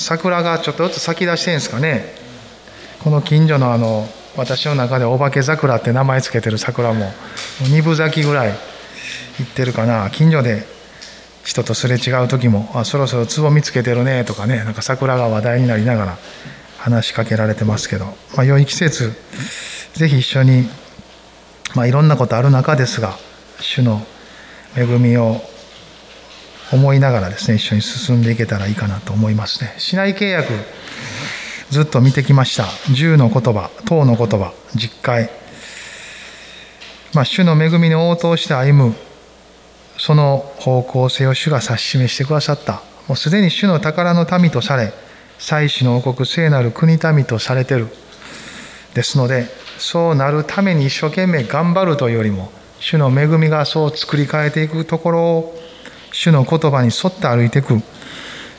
桜がちょっとずつ咲き出してんですかね。この近所のあの私の中でお化け桜って名前つけてる桜も2分咲きぐらい行ってるかな。近所で人とすれ違う時も「あそろそろ壺見つけてるね」とかねなんか桜が話題になりながら話しかけられてますけど、まあ、良い季節ぜひ一緒に、まあ、いろんなことある中ですが主の恵みを思いながらですね一緒に進んでいけたらいいかなと思いますね。市内契約ずっと見てきました。10の言葉10の言葉実会、まあ、主の恵みに応答して歩む。その方向性を主が指し示してくださった。もうすでに主の宝の民とされ祭祀の王国聖なる国民とされてる。ですのでそうなるために一生懸命頑張るというよりも主の恵みがそう作り変えていくところを主の言葉に沿って歩いていく。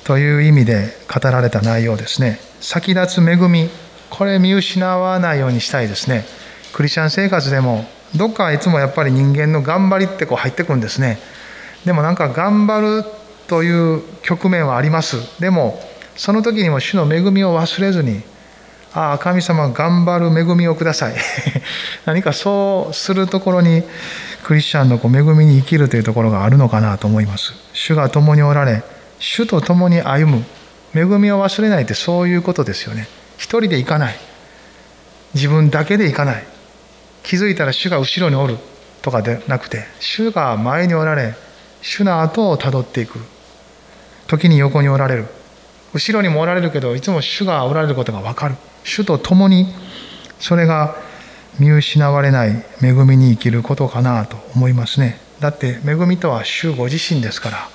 という意味で語られた内容ですね。先立つ恵みこれ見失わないようにしたいですね。クリスチャン生活でもどっかいつもやっぱり人間の頑張りってこう入ってくるんですね。でもなんか頑張るという局面はあります。でもその時にも主の恵みを忘れずにああ神様頑張る恵みをください。何かそうするところにクリスチャンのこう恵みに生きるというところがあるのかなと思います。主が共におられ主と共に歩む恵みを忘れないってそういうことですよね。一人で行かない。自分だけで行かない。気づいたら主が後ろにおるとかでなくて主が前におられ主の後をたどっていく。時に横におられる。後ろにもおられるけどいつも主がおられることが分かる。主と共にそれが見失われない恵みに生きることかなと思いますね。だって恵みとは主ご自身ですから。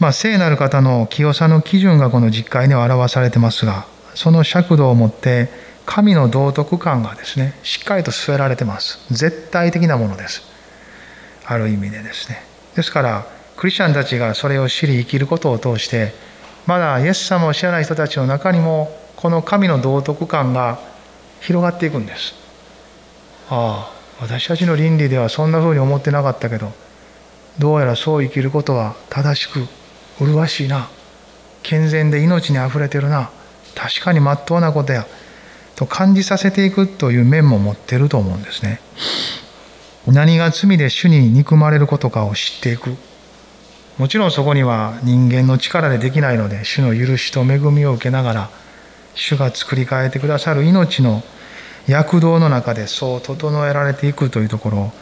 まあ聖なる方の清さの基準がこの実会には表されてますがその尺度をもって神の道徳感がですねしっかりと据えられてます。絶対的なものです。ある意味でですね。ですからクリスチャンたちがそれを知り生きることを通してまだイエス様を知らない人たちの中にもこの神の道徳感が広がっていくんです。ああ私たちの倫理ではそんなふうに思ってなかったけどどうやらそう生きることは正しく麗しいな。健全で命にあふれてるな。確かにまっとうなことやと感じさせていくという面も持ってると思うんですね。何が罪で主に憎まれることかを知っていく。もちろんそこには人間の力でできないので主の許しと恵みを受けながら主が作り変えてくださる命の躍動の中でそう整えられていくというところ。を、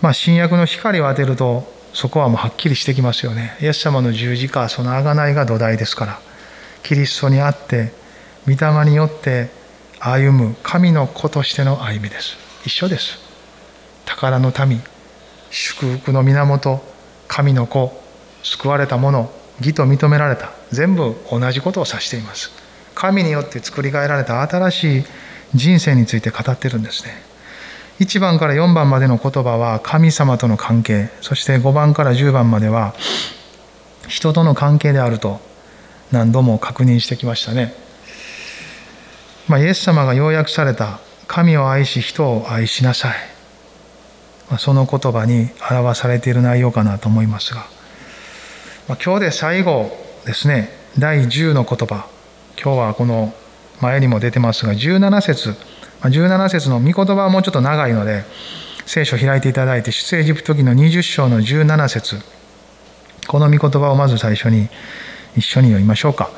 まあ、新約の光を当てるとそこはもうはっきりしてきますよね。イエス様の十字架その贖いが土台ですから。キリストにあって御霊によって歩む神の子としての歩みです。一緒です。宝の民祝福の源神の子。救われた者義と認められた全部同じことを指しています。神によって作り変えられた新しい人生について語ってるんですね。1番から4番までの言葉は神様との関係そして5番から10番までは人との関係であると何度も確認してきましたね、まあ、イエス様が要約された神を愛し人を愛しなさい。その言葉に表されている内容かなと思いますが今日で最後ですね。第10の言葉。今日はこの前にも出てますが17節。17節の御言葉はもうちょっと長いので聖書を開いていただいて出エジプト記の20章の17節。この御言葉をまず最初に一緒に読みましょうか。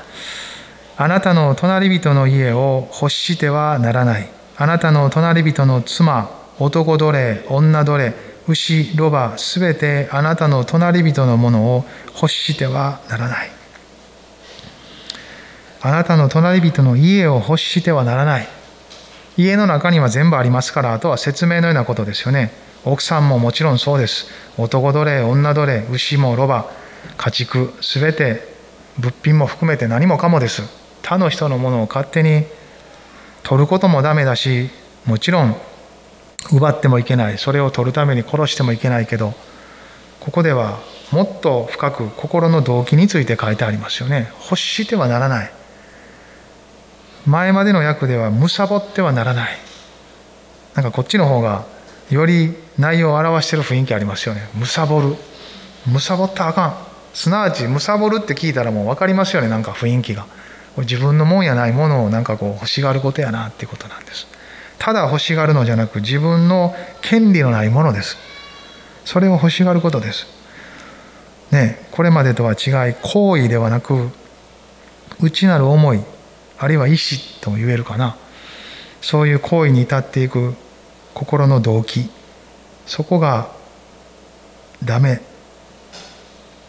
あなたの隣人の家を欲してはならない。あなたの隣人の妻男奴隷女奴隷牛、ロバ、すべてあなたの隣人のものを欲してはならない。あなたの隣人の家を欲してはならない。家の中には全部ありますから、あとは説明のようなことですよね。奥さんももちろんそうです。男奴隷、女奴隷、牛もロバ、家畜、すべて物品も含めて何もかもです。他の人のものを勝手に取ることもダメだし、もちろん奪ってもいけない。それを取るために殺してもいけないけどここではもっと深く心の動機について書いてありますよね。欲してはならない。前までの訳では貪ってはならない。なんかこっちの方がより内容を表している雰囲気ありますよね。貪る。貪ったらあかん。すなわち貪るって聞いたらもう分かりますよね。なんか雰囲気が。自分のもんやないものをなんかこう欲しがることやなっていうことなんです。ただ欲しがるのじゃなく自分の権利のないものです。それを欲しがることです。ねこれまでとは違い行為ではなく内なる思いあるいは意志とも言えるかな。そういう行為に至っていく心の動機。そこがダメ。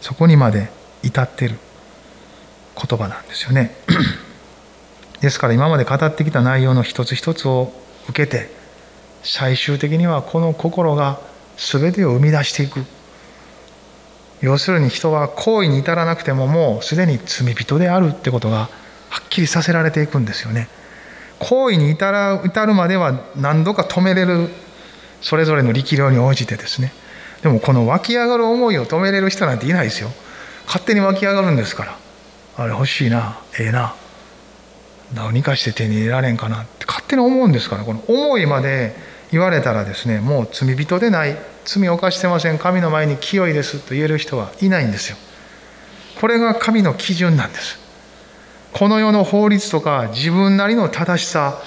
そこにまで至ってる。言葉なんですよね。ですから今まで語ってきた内容の一つ一つを受けて最終的にはこの心が全てを生み出していく。要するに人は行為に至らなくてももうすでに罪人であるってことがはっきりさせられていくんですよね。行為に至ら至るまでは何度か止めれるそれぞれの力量に応じてですね。でもこの湧き上がる思いを止めれる人なんていないですよ。勝手に湧き上がるんですから。あれ欲しいなええな。何かして手に入れられんかな。って手に思うんですからこの思いまで言われたらですねもう罪人でない。罪を犯してません。神の前に清いですと言える人はいないんですよ。これが神の基準なんです。この世の法律とか自分なりの正しさ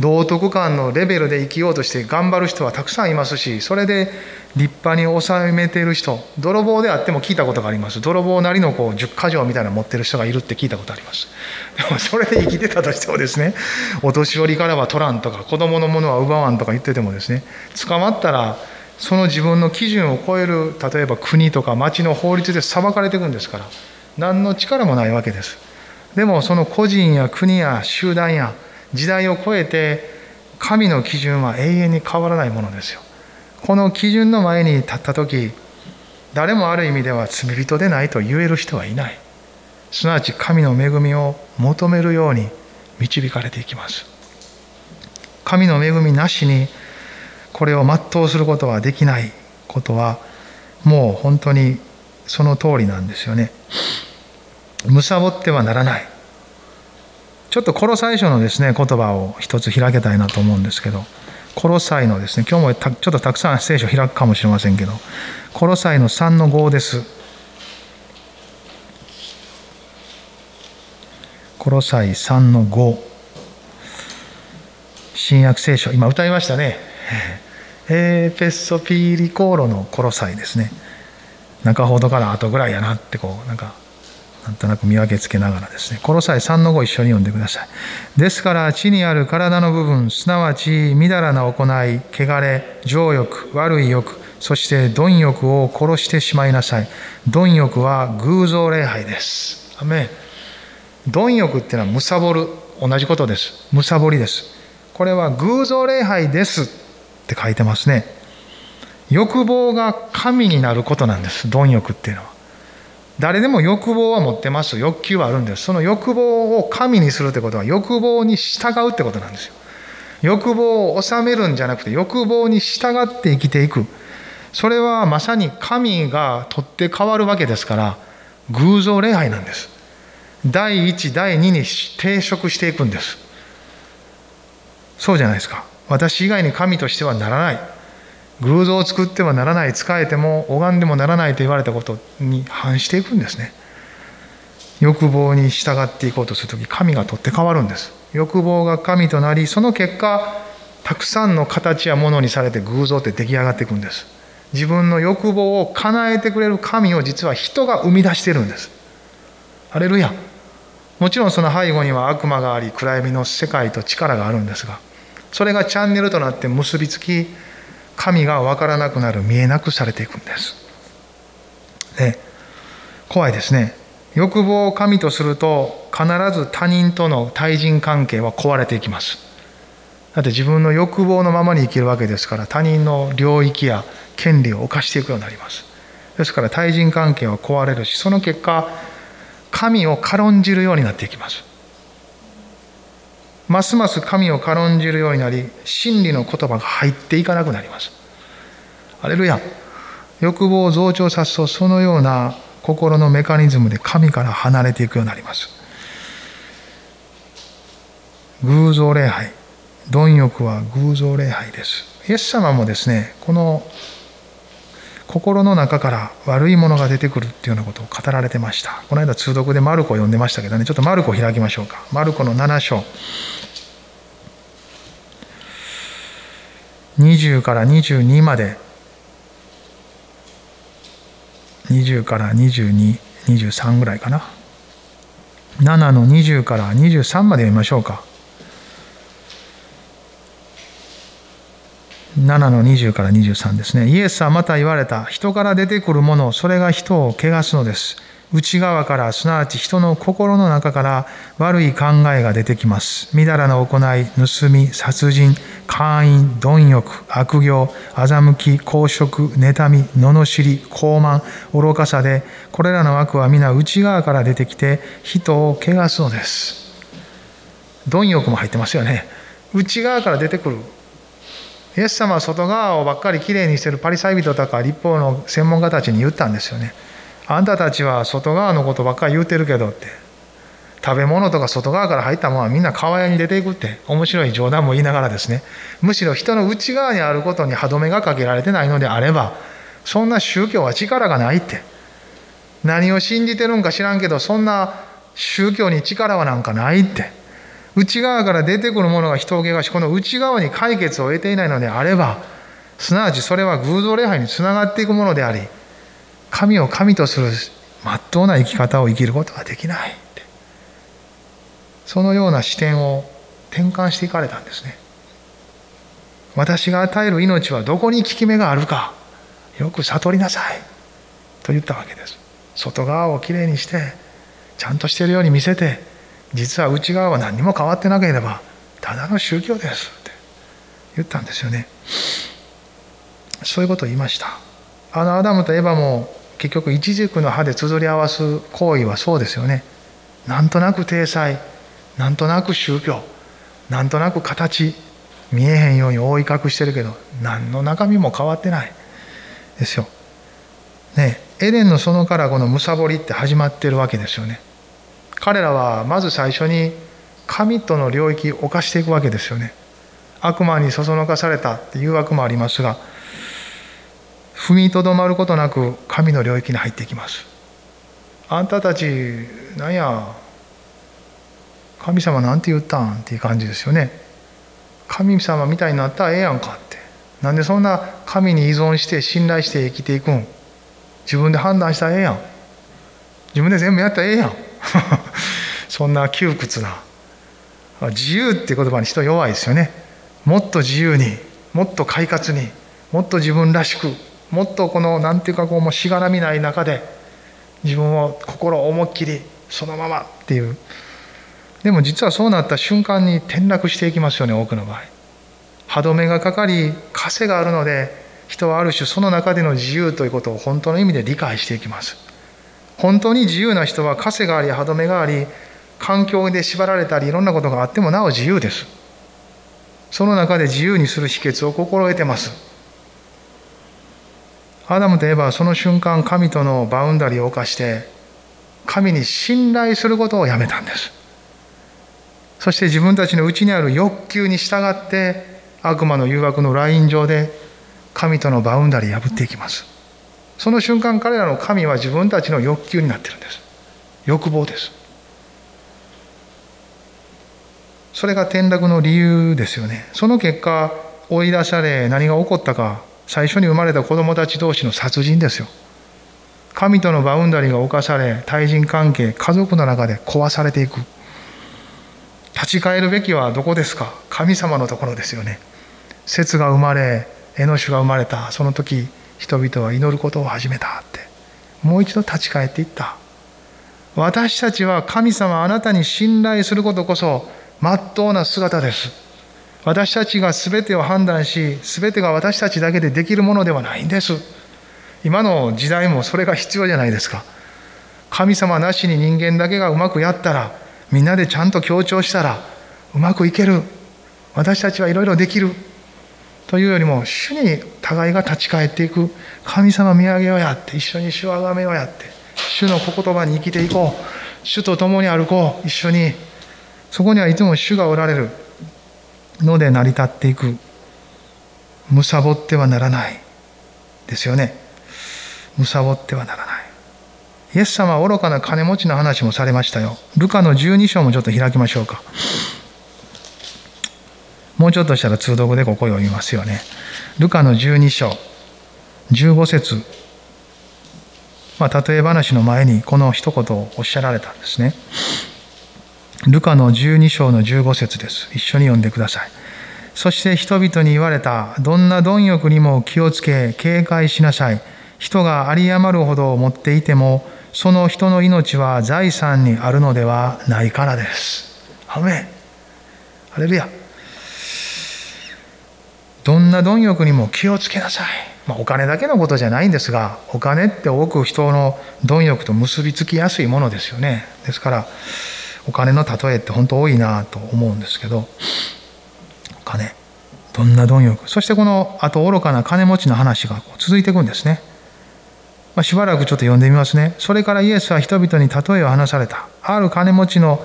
道徳観のレベルで生きようとして頑張る人はたくさんいますしそれで立派に収めている人泥棒であっても聞いたことがあります。泥棒なりのこう10か条みたいなの持ってる人がいるって聞いたことあります。でもそれで生きてたとしてもですねお年寄りからは取らんとか子供のものは奪わんとか言っててもですね捕まったらその自分の基準を超える例えば国とか町の法律で裁かれていくんですから何の力もないわけです。でもその個人や国や集団や時代を超えて神の基準は永遠に変わらないものですよこの基準の前に立った時誰もある意味では罪人でないと言える人はいないすなわち神の恵みを求めるように導かれていきます神の恵みなしにこれを全うすることはできないことはもう本当にその通りなんですよね。貪ってはならない。ちょっとコロサイ書のですね言葉を一つ開けたいなと思うんですけどコロサイのですね今日もちょっとたくさん聖書開くかもしれませんけどコロサイの3の5です。コロサイ3の5新約聖書今歌いましたね。エーペッソピーリコーロのコロサイですね。中ほどから後ぐらいやなってこうなんかなんとなく見分けつけながらですね、この際3の5一緒に読んでください。ですから、地にある体の部分、すなわち、みだらな行い、汚れ、情欲、悪い欲、そして貪欲を殺してしまいなさい。貪欲は偶像礼拝です。アメ貪欲っていうのはむさぼる。同じことです。むさぼりです。これは偶像礼拝ですって書いてますね。欲望が神になることなんです。貪欲っていうのは。誰でも欲望は持ってます欲求はあるんです。その欲望を神にするってことは欲望に従うってことなんですよ。欲望を治めるんじゃなくて欲望に従って生きていく。それはまさに神が取って変わるわけですから偶像礼拝なんです。第一第二に抵触していくんです。そうじゃないですか。私以外に神としてはならない。偶像を作ってはならない仕えても拝んでもならないと言われたことに反していくんですね。欲望に従っていこうとする時神が取って変わるんです。欲望が神となりその結果たくさんの形やものにされて偶像って出来上がっていくんです。自分の欲望を叶えてくれる神を実は人が生み出してるんです。ハレルヤ。もちろんその背後には悪魔があり暗闇の世界と力があるんですがそれがチャンネルとなって結びつき神が分からなくなる見えなくされていくんです。で怖いですね。欲望を神とすると必ず他人との対人関係は壊れていきます。だって自分の欲望のままに生きるわけですから他人の領域や権利を犯していくようになります。ですから対人関係は壊れるしその結果神を軽んじるようになっていきます。ますます神を軽んじるようになり真理の言葉が入っていかなくなります。アレルヤ。欲望を増長さすとそのような心のメカニズムで神から離れていくようになります。偶像礼拝。貪欲は偶像礼拝です。イエス様もですねこの心の中から悪いものが出てくるっていうようなことを語られてました。この間通読でマルコを読んでましたけどね。ちょっとマルコを開きましょうか。マルコの7章。20から22まで。20から2223ぐらいかな。7の20から23まで読みましょうか。7の20から23ですね。イエスはまた言われた。人から出てくるものそれが人を汚すのです。内側からすなわち人の心の中から悪い考えが出てきます。みだらな行い盗み殺人姦淫貪欲悪行欺き公職妬み罵り傲慢愚かさでこれらの悪は皆内側から出てきて人を汚すのです。貪欲も入ってますよね。内側から出てくるイエス様は外側をばっかりきれいにしてるパリサイ人とか立法の専門家たちに言ったんですよね。あんたたちは外側のことばっかり言うてるけどって。食べ物とか外側から入ったものはみんな川屋に出ていくって。面白い冗談も言いながらですね。むしろ人の内側にあることに歯止めがかけられてないのであればそんな宗教は力がないって。何を信じてるんか知らんけどそんな宗教に力はなんかないって。内側から出てくるものが人を汚しこの内側に解決を得ていないのであればすなわちそれは偶像礼拝につながっていくものであり神を神とするまっとうな生き方を生きることができないそのような視点を転換していかれたんですね。私が与える命はどこに効き目があるかよく悟りなさいと言ったわけです。外側をきれいにしてちゃんとしているように見せて実は内側は何も変わってなければただの宗教ですって言ったんですよねそういうことを言いましたあのアダムとエヴァも結局一軸の歯で綴り合わす行為はそうですよねなんとなく体裁なんとなく宗教なんとなく形見えへんように覆い隠してるけど何の中身も変わってないですよ。ねエデンの園からこのむさぼりって始まってるわけですよね。彼らはまず最初に神との領域を犯していくわけですよね。悪魔にそそのかされたっていう枠もありますが踏みとどまることなく神の領域に入っていきます。あんたたちなんや神様なんて言ったんっていう感じですよね。神様みたいになったらええやんかって。なんでそんな神に依存して信頼して生きていくん？自分で判断したらええやん。自分で全部やったらええやん。そんな窮屈な。自由って言葉に人弱いですよね。もっと自由に、もっと快活に、もっと自分らしく、もっとこの何ていうかこうもうしがらみない中で自分を心を思いっきりそのままっていうでも実はそうなった瞬間に転落していきますよね多くの場合歯止めがかかり枷があるので人はある種その中での自由ということを本当の意味で理解していきます本当に自由な人は枷があり歯止めがあり環境で縛られたりいろんなことがあってもなお自由です。その中で自由にする秘訣を心得てます。アダムとエヴァはその瞬間神とのバウンダリーを犯して神に信頼することをやめたんです。そして自分たちの内にある欲求に従って悪魔の誘惑のライン上で神とのバウンダリー破っていきます。その瞬間彼らの神は自分たちの欲求になってるんです。欲望です。それが転落の理由ですよね。その結果追い出され何が起こったか最初に生まれた子供たち同士の殺人ですよ。神とのバウンダリーが侵され対人関係家族の中で壊されていく。立ち返るべきはどこですか？神様のところですよね。節が生まれエノシュが生まれた。その時人々は祈ることを始めたって。もう一度立ち返っていった。私たちは神様あなたに信頼することこそまっとうな姿です。私たちが全てを判断し全てが私たちだけでできるものではないんです。今の時代もそれが必要じゃないですか。神様なしに人間だけがうまくやったらみんなでちゃんと強調したらうまくいける。私たちはいろいろできる。というよりも主に互いが立ち返っていく。神様見上げようやって一緒に主をあがめようやって主の言葉に生きていこう。主と共に歩こう。一緒にそこにはいつも主がおられるので成り立っていくむさぼってはならないですよね貪ってはならない。イエス様は愚かな金持ちの話もされましたよ。ルカの12章もちょっと開きましょうか。もうちょっとしたら通読でここ読みますよね。ルカの12章、15節まあ、例え話の前にこの一言をおっしゃられたんですね。ルカの12章の15節です。一緒に読んでください。そして人々に言われた。どんな貪欲にも気をつけ、警戒しなさい。人が有り余るほど持っていても、その人の命は財産にあるのではないからです。アメハレルヤ。どんな貪欲にも気をつけなさい。まあ、お金だけのことじゃないんですが、お金って多く人の貪欲と結びつきやすいものですよね。ですから、お金の例えって本当多いなと思うんですけど、お金、どんな貪欲。そしてこの、あと愚かな金持ちの話が続いていくんですね。まあ、しばらくちょっと読んでみますね。それからイエスは人々に例えを話された。ある金持ちの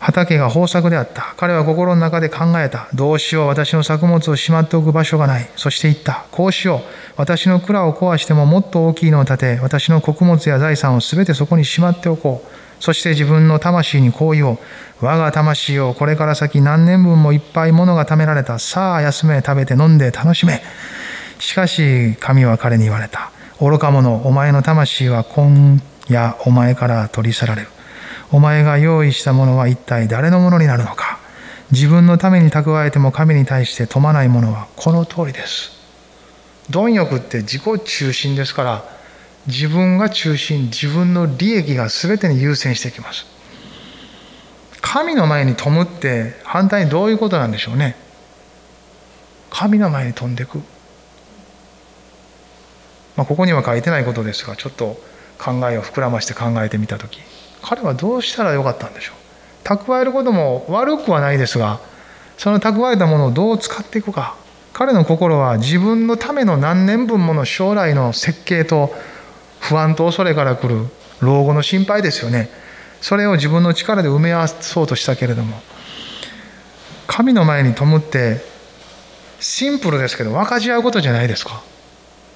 畑が豊作であった。彼は心の中で考えた。どうしよう。私の作物をしまっておく場所がない。そして言った。こうしよう。私の蔵を壊してももっと大きいのを建て、私の穀物や財産をすべてそこにしまっておこう。そして自分の魂にこう言おう。我が魂をこれから先何年分もいっぱい物が貯められた。さあ休め、食べて飲んで楽しめ。しかし神は彼に言われた。愚か者、お前の魂は今夜お前から取り去られる。お前が用意したものは一体誰のものになるのか。自分のために蓄えても神に対して富まないものはこの通りです。貪欲って自己中心ですから自分が中心自分の利益が全てに優先してきます。神の前に富むって反対にどういうことなんでしょうね。神の前に飛んでく、まあ、ここには書いてないことですがちょっと考えを膨らまして考えてみた時。彼はどうしたらよかったんでしょう？蓄えることも悪くはないですがその蓄えたものをどう使っていくか？彼の心は自分のための何年分もの将来の設計と不安と恐れから来る老後の心配ですよね。それを自分の力で埋め合わそうとしたけれども神の前に弔ってシンプルですけど分かち合うことじゃないですか。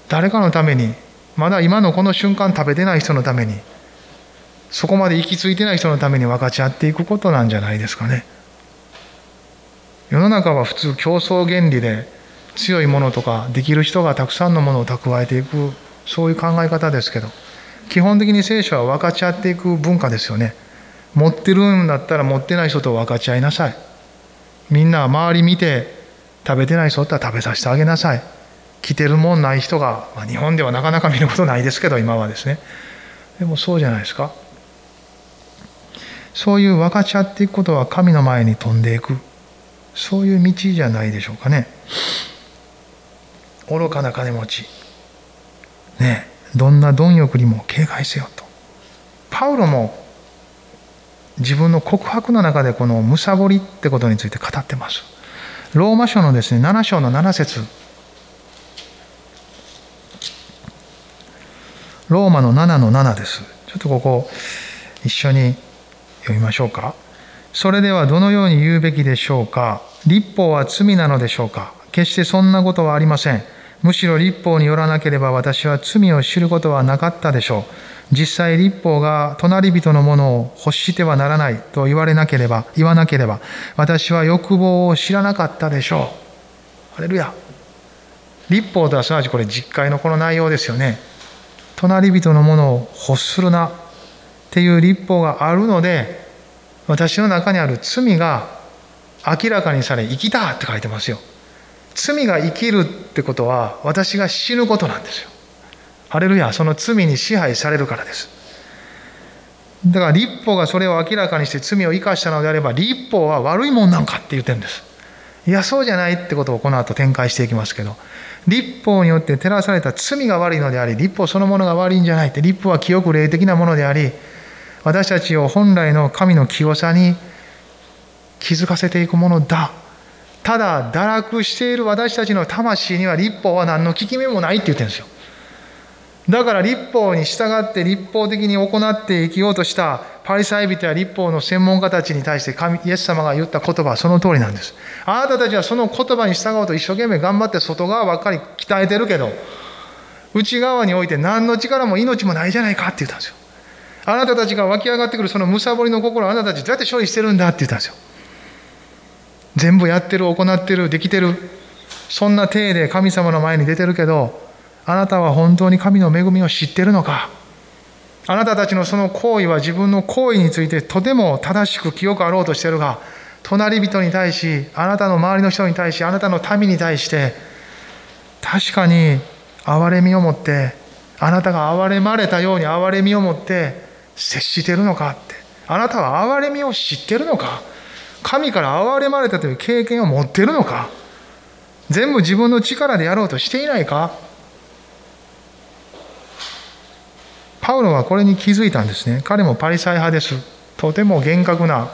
誰かのためにまだ今のこの瞬間食べてない人のためにそこまで行き着いてない人のために分かち合っていくことなんじゃないですかね。世の中は普通競争原理で強いものとかできる人がたくさんのものを蓄えていくそういう考え方ですけど基本的に聖書は分かち合っていく文化ですよね。持ってるんだったら持ってない人と分かち合いなさい。みんな周り見て食べてない人だったら食べさせてあげなさい。着てるもんない人が、まあ、日本ではなかなか見ることないですけど今はですね。でもそうじゃないですか。そういう分かち合っていくことは神の前に飛んでいく。そういう道じゃないでしょうかね。愚かな金持ち。ね。どんな貪欲にも警戒せよと。パウロも自分の告白の中でこのむさぼりってことについて語ってます。ローマ書のですね7章の7節。ローマの7の7です。ちょっとここ一緒に読みましょうか。それではどのように言うべきでしょうか。立法は罪なのでしょうか。決してそんなことはありません。むしろ立法によらなければ私は罪を知ることはなかったでしょう。実際立法が隣人のものを欲してはならないと言われなければ、言わなければ、私は欲望を知らなかったでしょう。ハレルヤ。立法とはすなわちこれ実会のこの内容ですよね。隣人のものを欲するな。っていう立法があるので私の中にある罪が明らかにされ生きたって書いてますよ。罪が生きるってことは私が死ぬことなんですよ。ハレルヤその罪に支配されるからです。だから立法がそれを明らかにして罪を生かしたのであれば立法は悪いもんなんかって言ってるんです。いやそうじゃないってことをこの後展開していきますけど立法によって照らされた罪が悪いのであり立法そのものが悪いんじゃないって立法は清く霊的なものであり私たちを本来の神の清さに気づかせていくものだ。ただ堕落している私たちの魂には立法は何の効き目もないって言ってるんですよ。だから立法に従って立法的に行って生きようとしたパリサイ人や立法の専門家たちに対して神イエス様が言った言葉はその通りなんです。あなたたちはその言葉に従おうと一生懸命頑張って外側ばっかり鍛えてるけど内側において何の力も命もないじゃないかって言ったんですよ。あなたたちが湧き上がってくるそのむさぼりの心あなたたちどうやって処理してるんだって言ったんですよ。全部やってる行ってるできてるそんな体で神様の前に出てるけどあなたは本当に神の恵みを知ってるのか？あなたたちのその行為は自分の行為についてとても正しく清くあろうとしてるが隣人に対しあなたの周りの人に対しあなたの民に対して確かに憐れみを持ってあなたが憐れまれたように憐れみを持って接してるのかって。あなたは憐れみを知ってるのか。神から憐れまれたという経験を持ってるのか。全部自分の力でやろうとしていないか。パウロはこれに気づいたんですね。彼もパリサイ派です。とても厳格な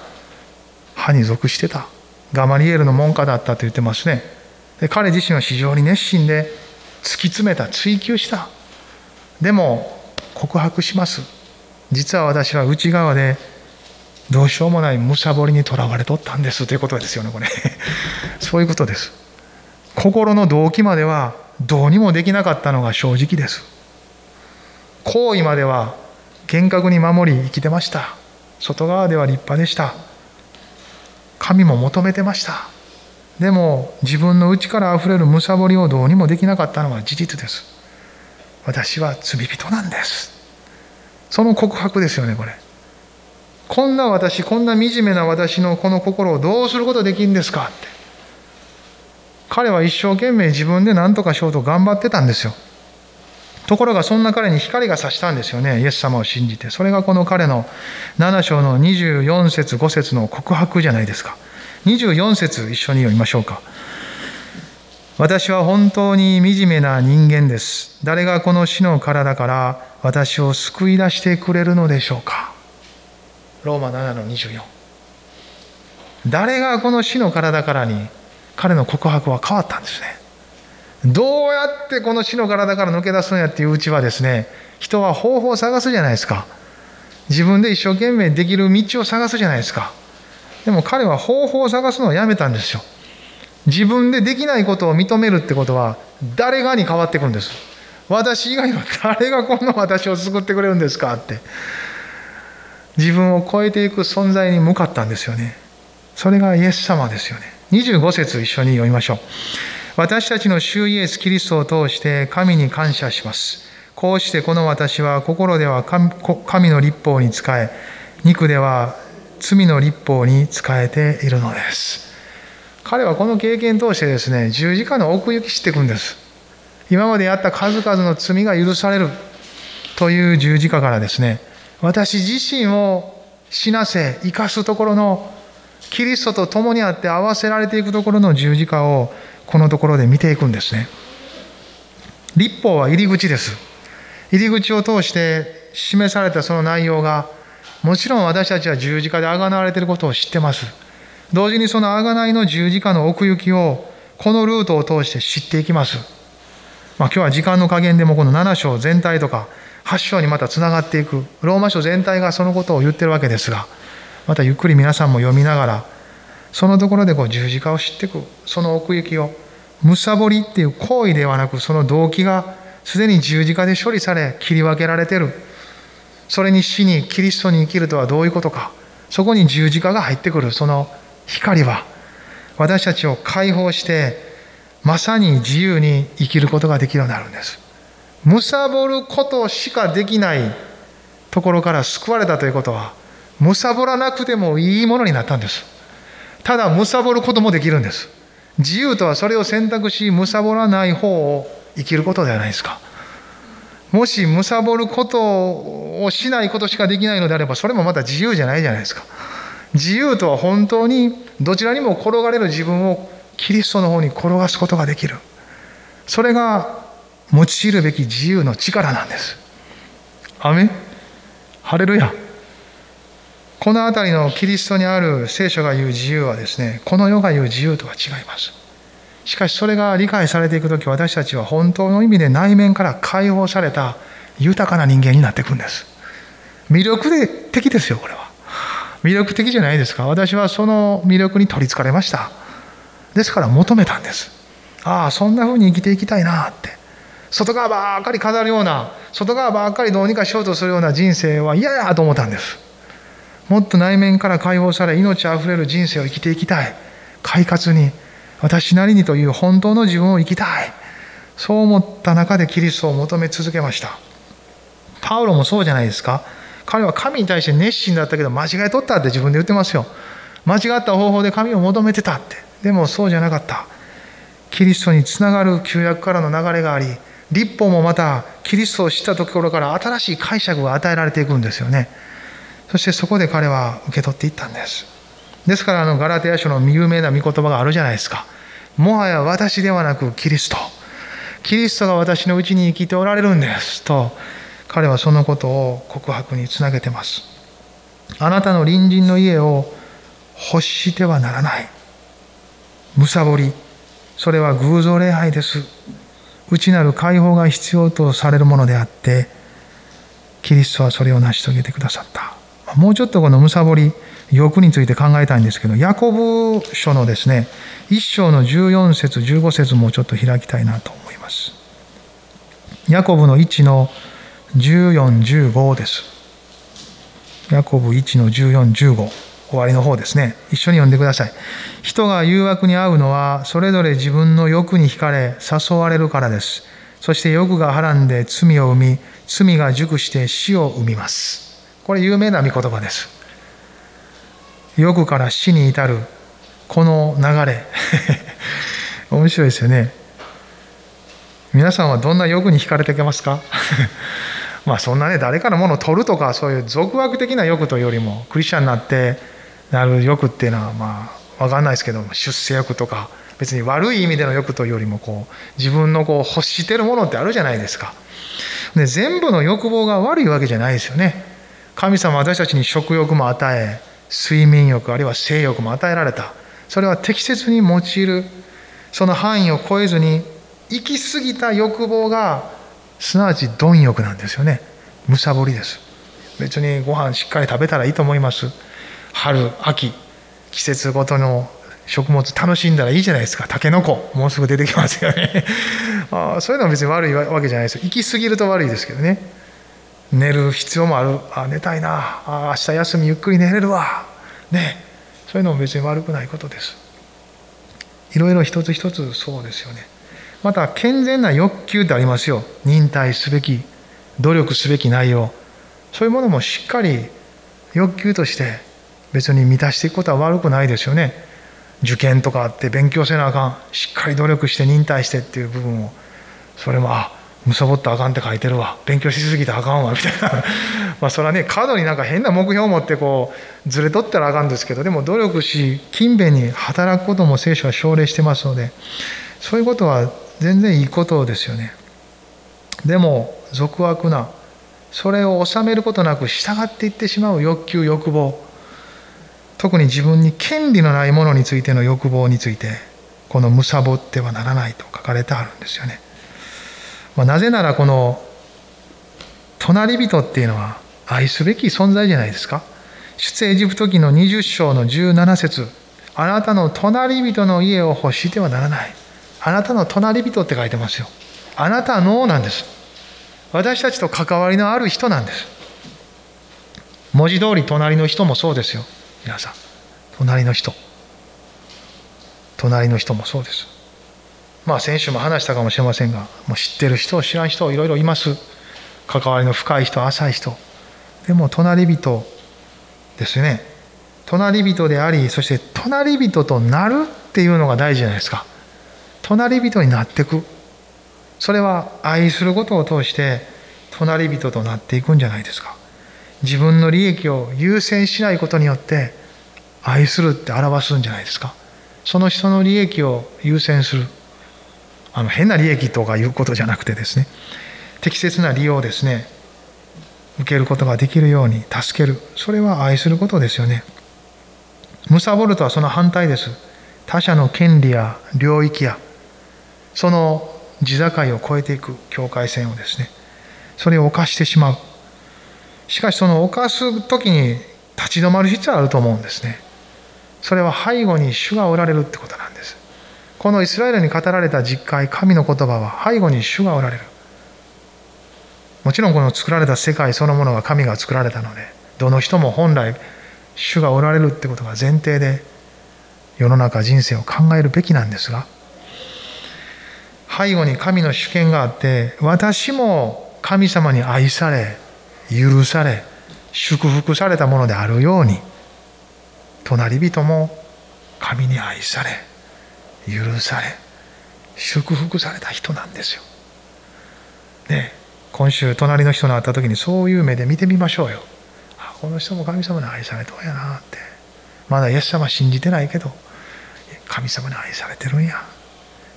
派に属してた。ガマリエルの門下だったと言ってますね。で彼自身は非常に熱心で突き詰めた追求した。でも告白します。実は私は内側でどうしようもないむさぼりにとらわれとったんです。ということですよねこれ。そういうことです。心の動機まではどうにもできなかったのが正直です。行為までは厳格に守り生きてました。外側では立派でした。神も求めてました。でも自分の内からあふれるむさぼりをどうにもできなかったのは事実です。私は罪人なんです。その告白ですよねこれ。こんな私こんな惨めな私のこの心をどうすることできるんですかって。彼は一生懸命自分で何とかしようと頑張ってたんですよ。ところがそんな彼に光が差したんですよねイエス様を信じて。それがこの彼の7章の24節5節の告白じゃないですか。24節一緒に読みましょうか。私は本当に惨めな人間です。誰がこの死の体から私を救い出してくれるのでしょうか？ローマ7の24誰がこの死の体からに彼の告白は変わったんですね。どうやってこの死の体から抜け出すんやっていううちはですね人は方法を探すじゃないですか。自分で一生懸命できる道を探すじゃないですか。でも彼は方法を探すのをやめたんですよ。自分でできないことを認めるってことは誰がに変わってくるんです。私以外の誰がこんな私を救ってくれるんですかって自分を超えていく存在に向かったんですよねそれがイエス様ですよね25節一緒に読みましょう私たちの主イエス・キリストを通して神に感謝します。こうしてこの私は心では神の立法に仕え、肉では罪の立法に仕えているのです。彼はこの経験を通してですね、十字架の奥行き知っていくんです。今までやった数々の罪が許されるという十字架からですね、私自身を死なせ、生かすところのキリストと共にあって合わせられていくところの十字架をこのところで見ていくんですね。立法は入り口です。入り口を通して示されたその内容が、もちろん私たちは十字架であがなわれていることを知ってます。同時にそのあがないの十字架の奥行きを、このルートを通して知っていきます。まあ、今日は時間の加減でもこの7章全体とか、8章にまたつながっていく、ローマ書全体がそのことを言ってるわけですが、またゆっくり皆さんも読みながら、そのところでこう十字架を知っていくその奥行きをむさぼりっていう行為ではなくその動機がすでに十字架で処理され切り分けられてる。それに死にキリストに生きるとはどういうことか。そこに十字架が入ってくる。その光は私たちを解放してまさに自由に生きることができるようになるんです。むさぼることしかできないところから救われたということはむさぼらなくてもいいものになったんです。ただ貪ることもできるんです。自由とはそれを選択し貪らない方を生きることではないですか。もし貪ることをしないことしかできないのであればそれもまた自由じゃないじゃないですか。自由とは本当にどちらにも転がれる自分をキリストの方に転がすことができる。それが用いるべき自由の力なんです。アメハレルヤ。この辺りのキリストにある聖書が言う自由はですねこの世が言う自由とは違います。しかしそれが理解されていく時私たちは本当の意味で内面から解放された豊かな人間になっていくんです。魅力的ですよこれは。魅力的じゃないですか。私はその魅力に取りつかれました。ですから求めたんです。ああそんな風に生きていきたいなって。外側ばっかり飾るような外側ばっかりどうにかしようとするような人生は嫌やと思ったんです。もっと内面から解放され命あふれる人生を生きていきたい。快活に私なりにという本当の自分を生きたい。そう思った中でキリストを求め続けました。パウロもそうじゃないですか。彼は神に対して熱心だったけど間違えとったって自分で言ってますよ。間違った方法で神を求めてたって。でもそうじゃなかった。キリストにつながる旧約からの流れがあり立法もまたキリストを知ったところから新しい解釈が与えられていくんですよね。そしてそこで彼は受け取っていったんです。ですからあのガラテヤ書の有名な御言葉があるじゃないですか。もはや私ではなくキリスト。キリストが私のうちに生きておられるんです。と彼はそのことを告白につなげてます。あなたの隣人の家を欲してはならない。むさぼり。それは偶像礼拝です。内なる解放が必要とされるものであってキリストはそれを成し遂げてくださった。もうちょっとこのむさぼり欲について考えたいんですけどヤコブ書のですね1章の14節15節もちょっと開きたいなと思います。ヤコブの1の1415です。ヤコブ1の1415終わりの方ですね。一緒に読んでください。人が誘惑に遭うのは、それぞれ自分の欲に惹かれ、誘われるからです。そして欲がはらんで罪を生み、罪が熟して死を生みます。これ有名な御言葉です。欲から死に至る、この流れ。面白いですよね。皆さんはどんな欲に惹かれてきますか？まあそんなね誰かのものを取るとかそういう俗悪的な欲というよりもクリスチャンになってなる欲っていうのはまあ分かんないですけど出世欲とか別に悪い意味での欲というよりもこう自分のこう欲してるものってあるじゃないですか。で全部の欲望が悪いわけじゃないですよね。神様私たちに食欲も与え睡眠欲あるいは性欲も与えられた。それは適切に用いる。その範囲を超えずに行き過ぎた欲望がすなわち貪欲なんですよね。むさぼりです。別にご飯しっかり食べたらいいと思います。春秋季節ごとの食物楽しんだらいいじゃないですか。たけのこもうすぐ出てきますよね。あそういうのは別に悪いわけじゃないです。行き過ぎると悪いですけどね。寝る必要もある。あ寝たいな。あ明日休みゆっくり寝れるわ。ね。そういうのも別に悪くないことです。いろいろ一つ一つそうですよね。また健全な欲求ってありますよ。忍耐すべき努力すべき内容。そういうものもしっかり欲求として別に満たしていくことは悪くないですよね。受験とかあって勉強せなあかん。しっかり努力して忍耐してっていう部分を。それもあむさぼったあかんって書いてるわ。勉強しすぎたあかんわ。みたいな。まあそれはね過度になんか変な目標を持ってこうずれとったらあかんですけどでも努力し勤勉に働くことも聖書は奨励してますのでそういうことは全然いいことですよね。でも俗悪なそれを収めることなく従っていってしまう欲求欲望特に自分に権利のないものについての欲望についてこの「むさぼってはならない」と書かれてあるんですよね。まあ、なぜならこの隣人っていうのは愛すべき存在じゃないですか。出エジプト記の20章の17節あなたの隣人の家を欲してはならない。あなたの隣人って書いてますよ。あなたのなんです。私たちと関わりのある人なんです。文字通り隣の人もそうですよ。皆さん。隣の人。隣の人もそうです。まあ先週も話したかもしれませんが、もう知ってる人、知らん人、いろいろいます。関わりの深い人、浅い人。でも隣人ですね。隣人であり、そして隣人となるっていうのが大事じゃないですか。隣人になっていくそれは愛することを通して隣人となっていくんじゃないですか自分の利益を優先しないことによって愛するって表すんじゃないですか。その人の利益を優先する。あの変な利益とかいうことじゃなくてですね。適切な利用をですね受けることができるように助ける。それは愛することですよね。むさぼるとはその反対です。他者の権利や領域やその地境を越えていく境界線をですねそれを犯してしまう。しかしその犯す時に立ち止まる必要あると思うんですね。それは背後に主がおられるってことなんです。このイスラエルに語られた実会神の言葉は背後に主がおられる。もちろんこの作られた世界そのものが神が作られたのでどの人も本来主がおられるってことが前提で世の中人生を考えるべきなんですが背後に神の主権があって私も神様に愛され許され祝福されたものであるように隣人も神に愛され許され祝福された人なんですよ。で今週隣の人に会った時にそういう目で見てみましょうよ。あこの人も神様に愛されとんやなってまだイエス様信じてないけど神様に愛されてるんや。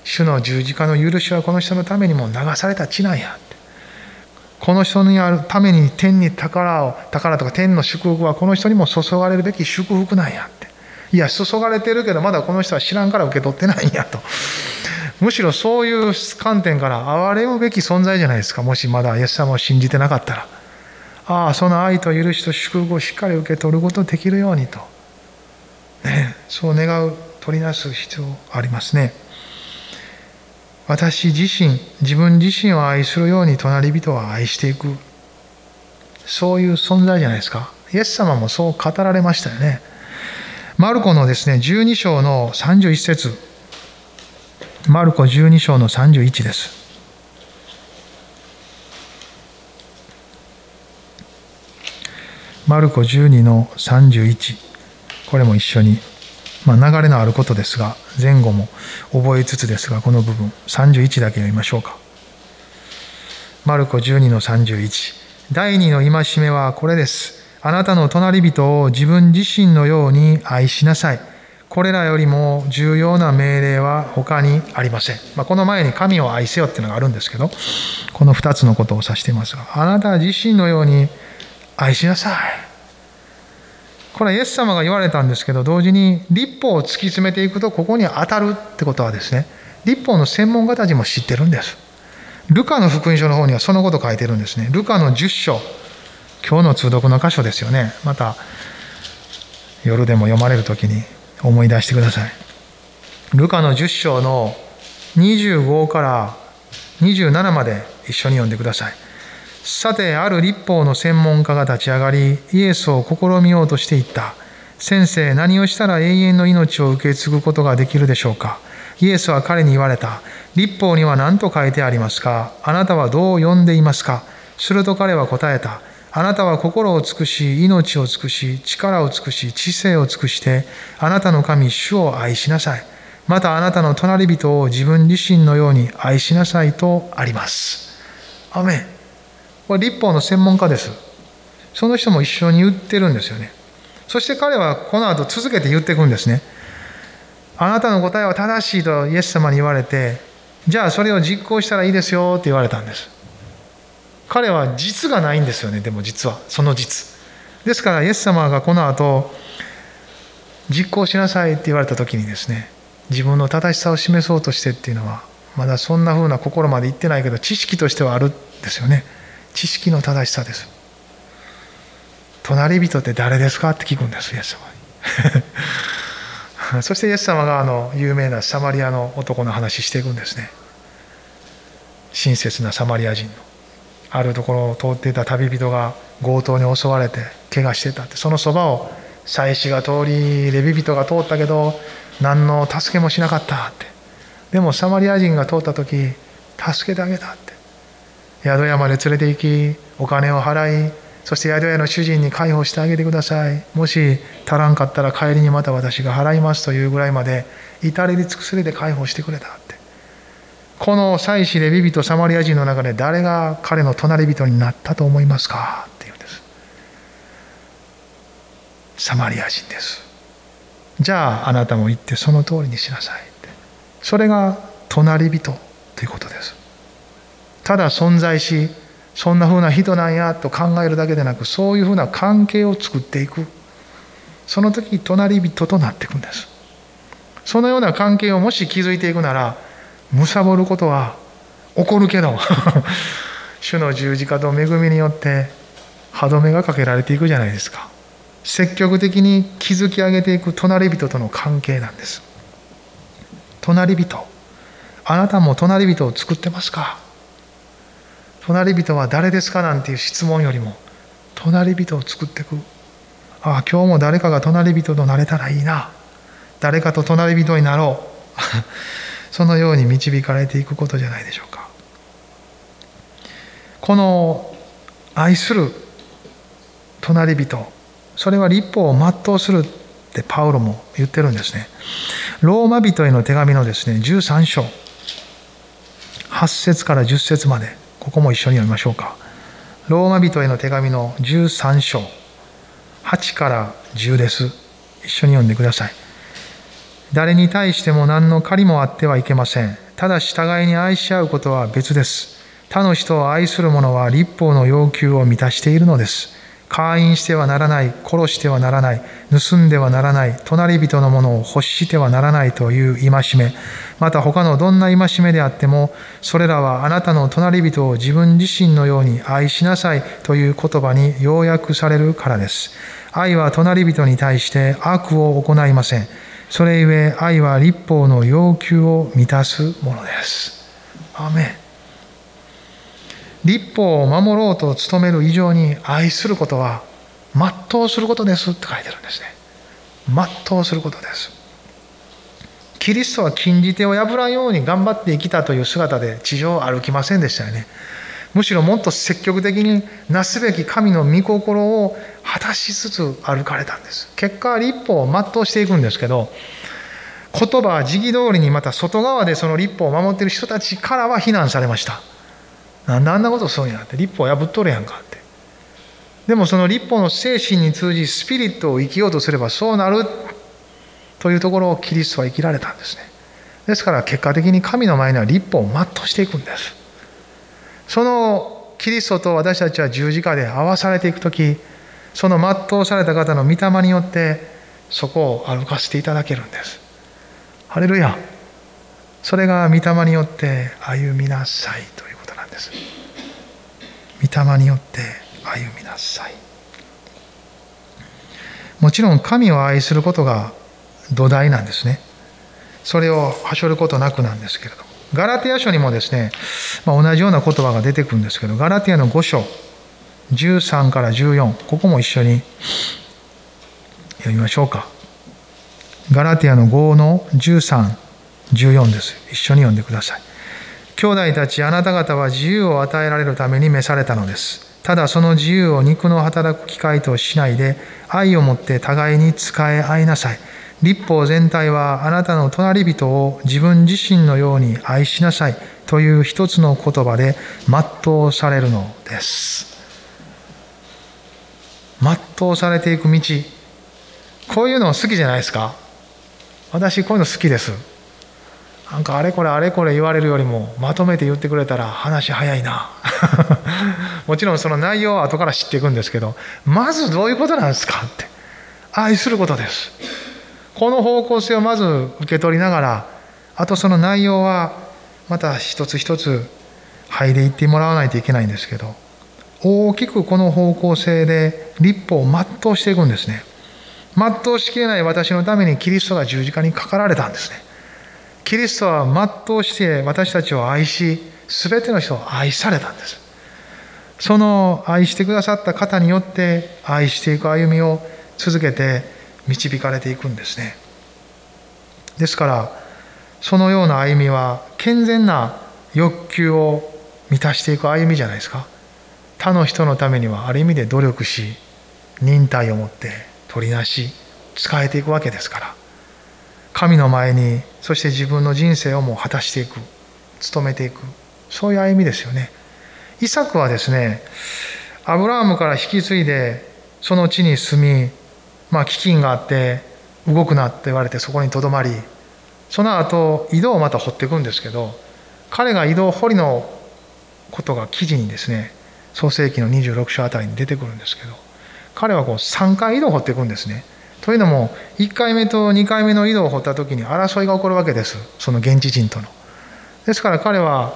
主の十字架の許しはこの人のためにも流された血なんやこの人にあるために天に宝を宝とか天の祝福はこの人にも注がれるべき祝福なんやって。いや注がれてるけどまだこの人は知らんから受け取ってないんやと。むしろそういう観点から憐れむべき存在じゃないですか。もしまだイエス様を信じてなかったら。ああその愛と許しと祝福をしっかり受け取ることできるようにと、ね、そう願う取りなす必要ありますね。私自身自分自身を愛するように隣人を愛していく。そういう存在じゃないですか。イエス様もそう語られましたよね。マルコのですね12章の31節。マルコ12章の31です。マルコ12の31これも一緒に。まあ、流れのあることですが前後も覚えつつですがこの部分31だけ読みましょうか。マルコ12の31第2の戒めはこれです。あなたの隣人を自分自身のように愛しなさい。これらよりも重要な命令は他にありません、まあ、この前に神を愛せよっていうのがあるんですけどこの2つのことを指していますがあなた自身のように愛しなさい。これはイエス様が言われたんですけど同時に立法を突き詰めていくとここに当たるってことはですね立法の専門家たちも知ってるんです。ルカの福音書の方にはそのこと書いてるんですね。ルカの10章。今日の通読の箇所ですよね。また夜でも読まれる時に思い出してください。ルカの10章の25から27まで一緒に読んでください。さてある立法の専門家が立ち上がりイエスを試みようとしていった。先生何をしたら永遠の命を受け継ぐことができるでしょうか。イエスは彼に言われた。立法には何と書いてありますか？あなたはどう呼んでいますか？すると彼は答えた。あなたは心を尽くし命を尽くし力を尽くし知性を尽くしてあなたの神主を愛しなさい。またあなたの隣人を自分自身のように愛しなさいとあります。アメン。これ立法の専門家です。その人も一緒に言ってるんですよね。そして彼はこの後続けて言っていくんですね。あなたの答えは正しいとイエス様に言われて、じゃあそれを実行したらいいですよって言われたんです。彼は実がないんですよね、でも実は、その実。ですからイエス様がこの後、実行しなさいって言われた時にですね、自分の正しさを示そうとしてっていうのは、まだそんな風な心まで言ってないけど、知識としてはあるんですよね。知識の正しさです。隣人って誰ですかって聞くんですイエス様に。そしてイエス様があの有名なサマリアの男の話していくんですね。親切なサマリア人の。あるところを通っていた旅人が強盗に襲われて怪我してたって。そのそばを祭司が通りレビ人が通ったけど何の助けもしなかったって。でもサマリア人が通った時助けてあげた宿屋まで連れて行きお金を払いそして宿屋の主人に介抱してあげてください。もし足らんかったら帰りにまた私が払いますというぐらいまで至れり尽くすりで介抱してくれたって。この祭司レビ人サマリア人の中で誰が彼の隣人になったと思いますかっていうんです。サマリア人です。じゃああなたも行ってその通りにしなさいって。それが隣人ということです。ただ存在しそんなふうな人なんやと考えるだけでなくそういうふうな関係を作っていく。その時隣人となっていくんです。そのような関係をもし築いていくなら貪ることは起こるけど 主の十字架と恵みによって歯止めがかけられていくじゃないですか。積極的に築き上げていく隣人との関係なんです。隣人。あなたも隣人を作ってますか？隣人は誰ですかなんていう質問よりも隣人を作っていく。ああ今日も誰かが隣人となれたらいいな。誰かと隣人になろう。そのように導かれていくことじゃないでしょうか。この愛する隣人それは立法を全うするってパウロも言ってるんですね。ローマ人への手紙のですね13章。8節から10節まで。ここも一緒に読みましょうか。ローマ人への手紙の13章。8から10です。一緒に読んでください。誰に対しても何の狩りもあってはいけません。ただし互いに愛し合うことは別です。他の人を愛する者は立法の要求を満たしているのです。会員してはならない殺してはならない盗んではならない隣人のものを欲してはならないという戒め。また他のどんな戒めであってもそれらはあなたの隣人を自分自身のように愛しなさいという言葉に要約されるからです。愛は隣人に対して悪を行いません。それゆえ愛は立法の要求を満たすものです。アメ立法を守ろうと努める以上に愛することは全うすることですって書いてるんですね。全うすることです。キリストは禁じ手を破らんように頑張って生きたという姿で地上を歩きませんでしたよね。むしろもっと積極的になすべき神の御心を果たしつつ歩かれたんです。結果立法を全うしていくんですけど言葉は時期通りにまた外側でその立法を守っている人たちからは非難されました。なんであんなことするんやって。立法破っとるやんかって。でもその立法の精神に通じスピリットを生きようとすればそうなるというところをキリストは生きられたんですね。ですから結果的に神の前には立法を全うしていくんです。そのキリストと私たちは十字架で合わされていく時その全うされた方の御霊によってそこを歩かせていただけるんです。ハレルヤ。それが御霊によって歩みなさいという。です。御霊によって歩みなさい。もちろん神を愛することが土台なんですね。それをはしょることなくなんですけれども。ガラテヤ書にもですね、まあ、同じような言葉が出てくるんですけどガラテヤの5章13から14ここも一緒に読みましょうか。ガラテヤの5の1314です。一緒に読んでください。兄弟たちあなた方は自由を与えられるために召されたのです。ただその自由を肉の働く機会としないで愛をもって互いに使え合いなさい。立法全体はあなたの隣人を自分自身のように愛しなさい。という一つの言葉で全うされるのです。全うされていく道。こういうの好きじゃないですか？私こういうの好きです。なんかあれこれあれこれ言われるよりもまとめて言ってくれたら話早いな。もちろんその内容は後から知っていくんですけどまずどういうことなんですか？って。愛することです。この方向性をまず受け取りながらあとその内容はまた一つ一つ剥いでいってもらわないといけないんですけど大きくこの方向性で立法を全うしていくんですね。全うしきれない私のためにキリストが十字架にかかられたんですね。キリストは全うして私たちを愛し全ての人を愛されたんです。その愛してくださった方によって愛していく歩みを続けて導かれていくんですね。ですからそのような歩みは健全な欲求を満たしていく歩みじゃないですか。他の人のためにはある意味で努力し忍耐を持って取りなし使えていくわけですから。神の前にそして自分の人生をもう果たしていく努めていく。そういう歩みですよね。イサクはですねアブラハムから引き継いでその地に住みまあ飢饉があって動くなって言われてそこにとどまりその後井戸をまた掘っていくんですけど彼が井戸掘りのことが記事にですね創世紀の26章あたりに出てくるんですけど彼はこう3回井戸掘っていくんですね。というのも1回目と2回目の井戸を掘った時に争いが起こるわけです。その現地人との。ですから彼は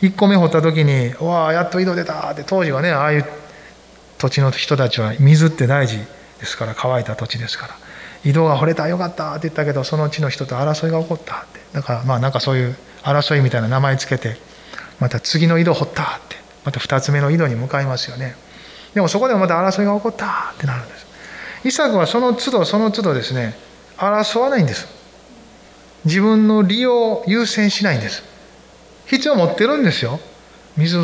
1個目掘った時に「わあやっと井戸出た」って当時はねああいう土地の人たちは水って大事。ですから乾いた土地ですから。井戸が掘れたよかったって言ったけどその地の人と争いが起こったって。だからまあなんかそういう争いみたいな名前つけてまた次の井戸掘ったって。また2つ目の井戸に向かいますよね。でもそこでもまた争いが起こったってなるんです。イサクはその都度その都度ですね争わないんです。自分の利用を優先しないんです。必要持ってるんですよ。水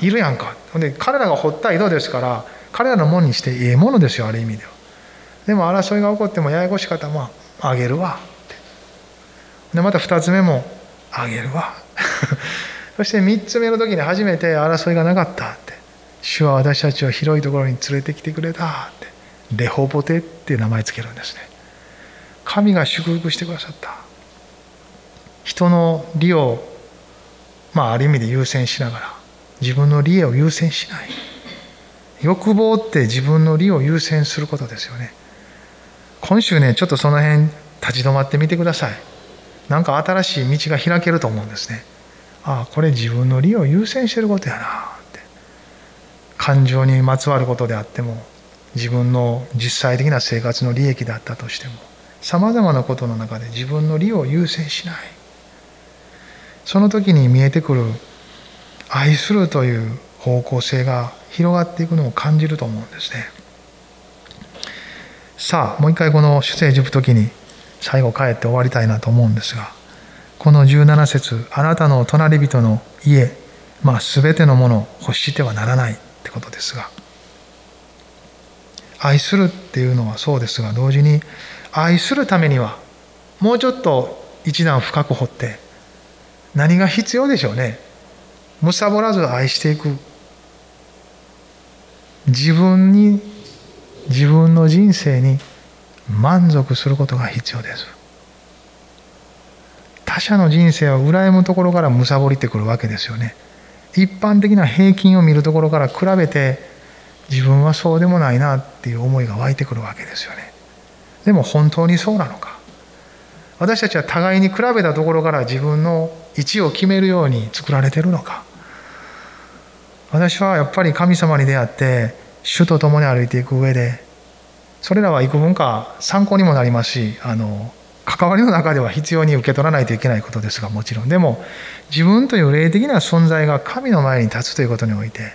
いるやんか。ほんで彼らが掘った井戸ですから彼らのもんにしてええものですよある意味では。でも争いが起こってもややこしかったらまああげるわ。ってでまた2つ目もあげるわ。そして3つ目の時に初めて争いがなかったって。主は私たちを広いところに連れてきてくれたって。レホボテっていう名前つけるんですね。神が祝福してくださった。人の利をまあある意味で優先しながら自分の利益を優先しない。欲望って自分の利を優先することですよね。今週ねちょっとその辺立ち止まってみてください。なんか新しい道が開けると思うんですね。ああこれ自分の利を優先してることやなって。感情にまつわることであっても自分の実際的な生活の利益だったとしてもさまざまなことの中で自分の利を優先しない。その時に見えてくる愛するという方向性が広がっていくのを感じると思うんですね。さあもう一回この主聖塾時に最後帰って終わりたいなと思うんですがこの17節あなたの隣人の家まあ全てのものを欲してはならないってことですが愛するっていうのはそうですが同時に愛するためにはもうちょっと一段深く掘って何が必要でしょうね。むさぼらず愛していく自分に自分の人生に満足することが必要です。他者の人生は羨むところからむさぼりてくるわけですよね。一般的な平均を見るところから比べて自分はそうでもないなっていう思いが湧いてくるわけですよね。でも本当にそうなのか。私たちは互いに比べたところから自分の位置を決めるように作られてるのか。私はやっぱり神様に出会って主と共に歩いていく上でそれらは幾分か参考にもなりますしあの関わりの中では必要に受け取らないといけないことですがもちろん。でも自分という霊的な存在が神の前に立つということにおいて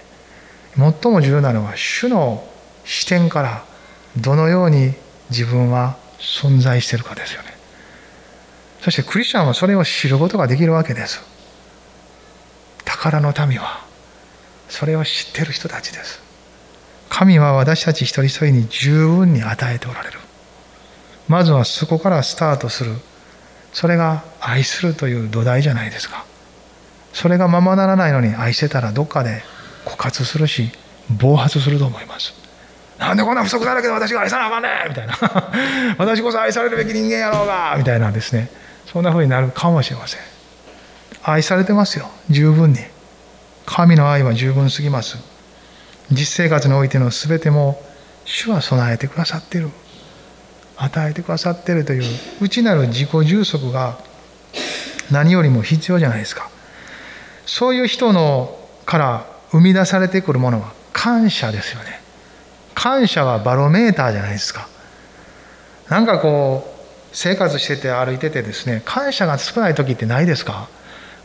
最も重要なのは主の視点からどのように自分は存在しているかですよね。そしてクリスチャンはそれを知ることができるわけです。宝の民はそれを知っている人たちです。神は私たち一人一人に十分に与えておられる。まずはそこからスタートする。それが愛するという土台じゃないですか。それがままならないのに愛してたらどっかで枯渇するし暴発すると思います。なんでこんな不足だらけで私が愛さなあかんねん！みたいな。私こそ愛されるべき人間やろうが！みたいなですね。そんなふうになるかもしれません。愛されてますよ。十分に。神の愛は十分すぎます。実生活においての全ても主は備えてくださっている。与えてくださっているという内なる自己充足が何よりも必要じゃないですか。そういう人のから生み出されてくるものは感謝ですよね。感謝はバロメーターじゃないですか。なんかこう生活してて歩いててですね感謝が少ない時ってないですか？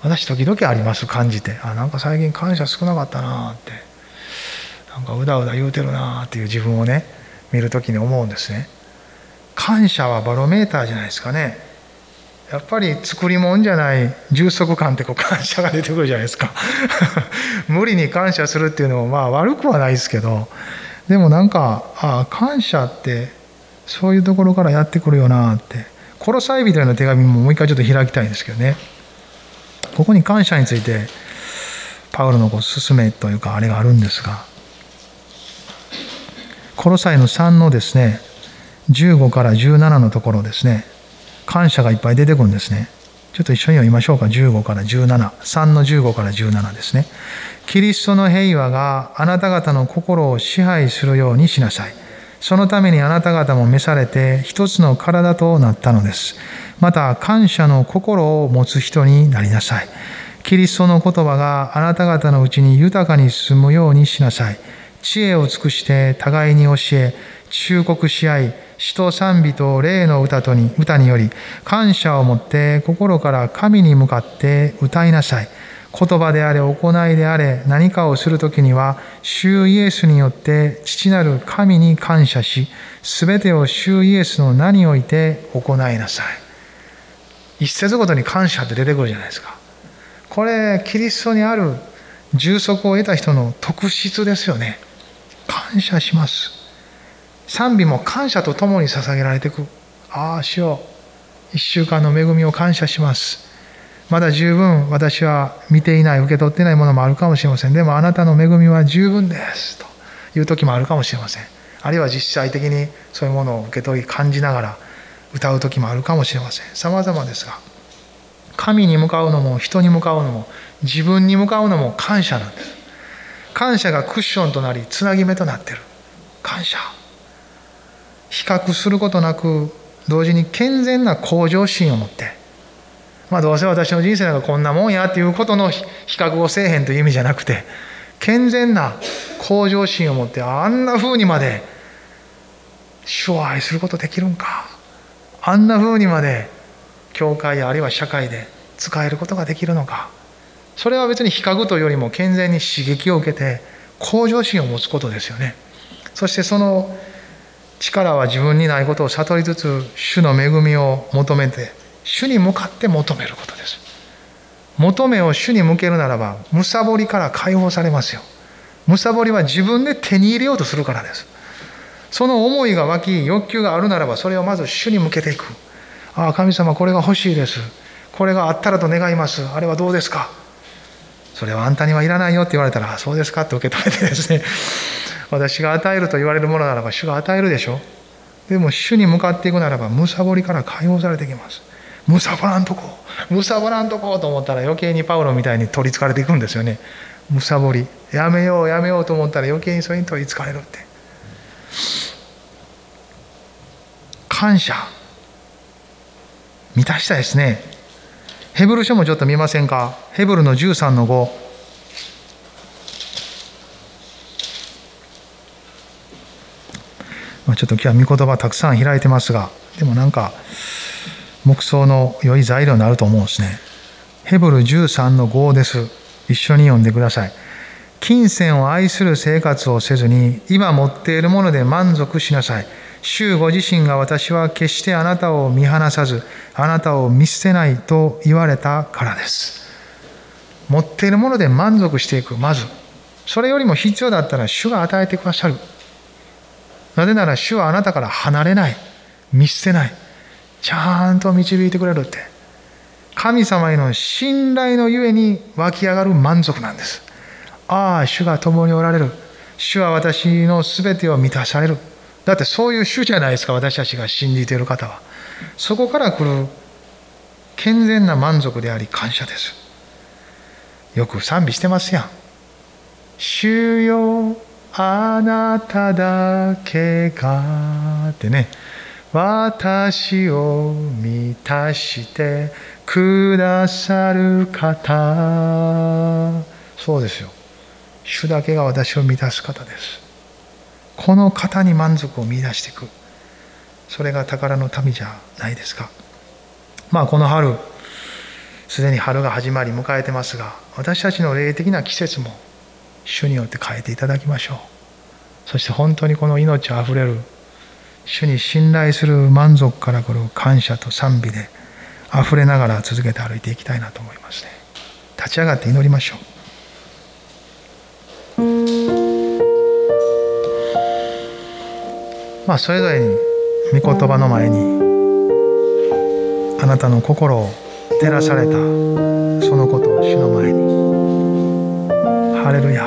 私時々あります感じて。あなんか最近感謝少なかったなって。なんかうだうだ言うてるなっていう自分をね見る時に思うんですね。感謝はバロメーターじゃないですかね。やっぱり作り物じゃない充足感ってこう感謝が出てくるじゃないですか。無理に感謝するっていうのもまあ悪くはないですけどでもなんかああ感謝ってそういうところからやってくるよなって。コロサイ人への手紙ももう一回ちょっと開きたいんですけどね。ここに感謝についてパウロのこう勧めというかあれがあるんですが。コロサイの3のですね15から17のところですね。感謝がいっぱい出てくるんですねちょっと一緒に読みましょうか15から173の15から17ですねキリストの平和があなた方の心を支配するようにしなさいそのためにあなた方も召されて一つの体となったのです。また感謝の心を持つ人になりなさい。キリストの言葉があなた方のうちに豊かに進むようにしなさい。知恵を尽くして互いに教え、忠告し合い、詩と賛美と霊の歌とに歌により、感謝を持って心から神に向かって歌いなさい。言葉であれ行いであれ何かをする時には主イエスによって父なる神に感謝し全てを主イエスの名において行いなさい。一節ごとに感謝って出てくるじゃないですか。これキリストにある充足を得た人の特質ですよね。感謝します。賛美も感謝とともに捧げられていく。ああしよう一週間の恵みを感謝します。まだ十分私は見ていない受け取っていないものもあるかもしれません。でもあなたの恵みは十分ですという時もあるかもしれません。あるいは実際的にそういうものを受け取り感じながら歌う時もあるかもしれません。様々ですが神に向かうのも人に向かうのも自分に向かうのも感謝なんです。感謝がクッションとなりつなぎ目となってる。感謝。比較することなく同時に健全な向上心を持ってまあ、どうせ私の人生なんかこんなもんやっていうことの比較をせえへんという意味じゃなくて健全な向上心を持ってあんな風にまで主を愛することできるんか。あんな風にまで教会やあるいは社会で使えることができるのか。それは別に比較というよりも健全に刺激を受けて向上心を持つことですよね。そしてその力は自分にないことを悟りつつ主の恵みを求めて主に向かって求めることです。求めを主に向けるならばむさぼりから解放されますよ。むさぼりは自分で手に入れようとするからです。その思いが湧き欲求があるならばそれをまず主に向けていく。ああ神様これが欲しいです。これがあったらと願います。あれはどうですか？それはあんたにはいらないよって言われたらそうですかって受け止めてですね。私が与えると言われるものならば主が与えるでしょ。でも主に向かっていくならばむさぼりから解放されてきます。むさぼらんとこむさぼらんとこと思ったら余計にパウロみたいに取りつかれていくんですよね。むさぼり。やめようやめようと思ったら余計にそれに取りつかれるって。感謝。満たしたいですね。ヘブル書もちょっと見ませんか？ヘブルの13の5まちょっと今日は御言葉たくさん開いてますがでもなんか黙想の良い材料になると思うんですね。ヘブル13の5です。一緒に読んでください。金銭を愛する生活をせずに、今持っているもので満足しなさい。主ご自身が私は決してあなたを見放さず、あなたを見捨てないと言われたからです。持っているもので満足していく、まず。それよりも必要だったら主が与えてくださる。なぜなら主はあなたから離れない。見捨てない。ちゃんと導いてくれるって。神様への信頼のゆえに湧き上がる満足なんです。ああ主が共におられる。主は私の全てを満たされる。だってそういう主じゃないですか私たちが信じている方は。そこから来る健全な満足であり感謝です。よく賛美してますやん。主よあなただけがってね。私を満たしてくださる方。そうですよ。主だけが私を満たす方です。この方に満足を見出していく。それが宝の民じゃないですか。まあこの春すでに春が始まり迎えてますが私たちの霊的な季節も主によって変えていただきましょう。そして本当にこの命あふれる主に信頼する満足から来る感謝と賛美で溢れながら続けて歩いていきたいなと思いますね。立ち上がって祈りましょう。まあそれぞれに御言葉の前にあなたの心を照らされたそのことを主の前にハレルヤ。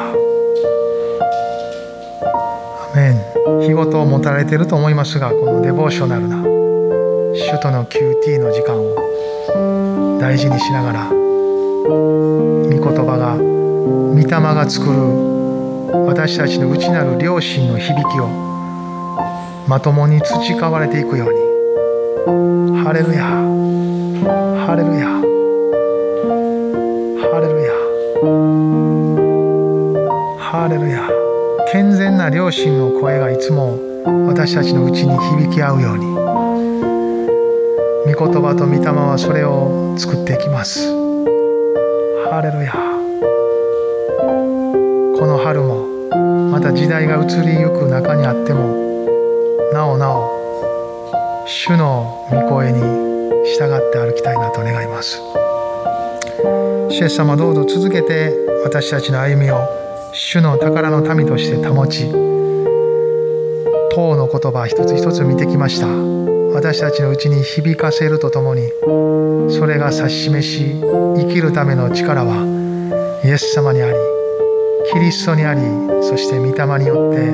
アメン。日ごとを持たれていると思いますがこのデボーショナルな首都の QT の時間を大事にしながら御言葉が御霊が作る私たちの内なる良心の響きをまともに培われていくように。ハレルヤ。ハレルヤ。ハレルヤ。ハレルヤ。健全な両親の声がいつも私たちのうちに響き合うように。御言葉と御霊はそれを作っていきます。ハレルヤ。この春もまた時代が移りゆく中にあってもなおなお主の御声に従って歩きたいなと願います。主イエス様どうぞ続けて私たちの歩みを主の宝の民として保ち党の言葉一つ一つ見てきました。私たちのうちに響かせるとともにそれが指し示し生きるための力はイエス様にありキリストにありそして御霊によって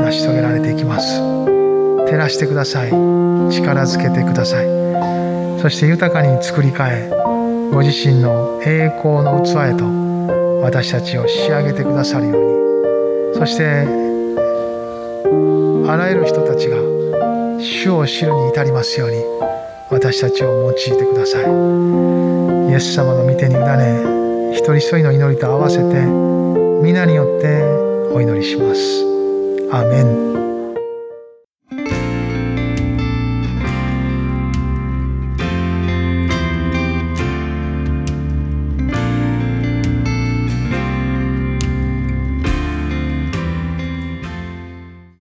成し遂げられていきます。照らしてください。力づけてください。そして豊かに作り変えご自身の栄光の器へと私たちを仕上げてくださるように。そしてあらゆる人たちが主を知るに至りますように私たちを用いてください。イエス様の御手に委ね一人一人の祈りと合わせて皆によってお祈りします。アメン。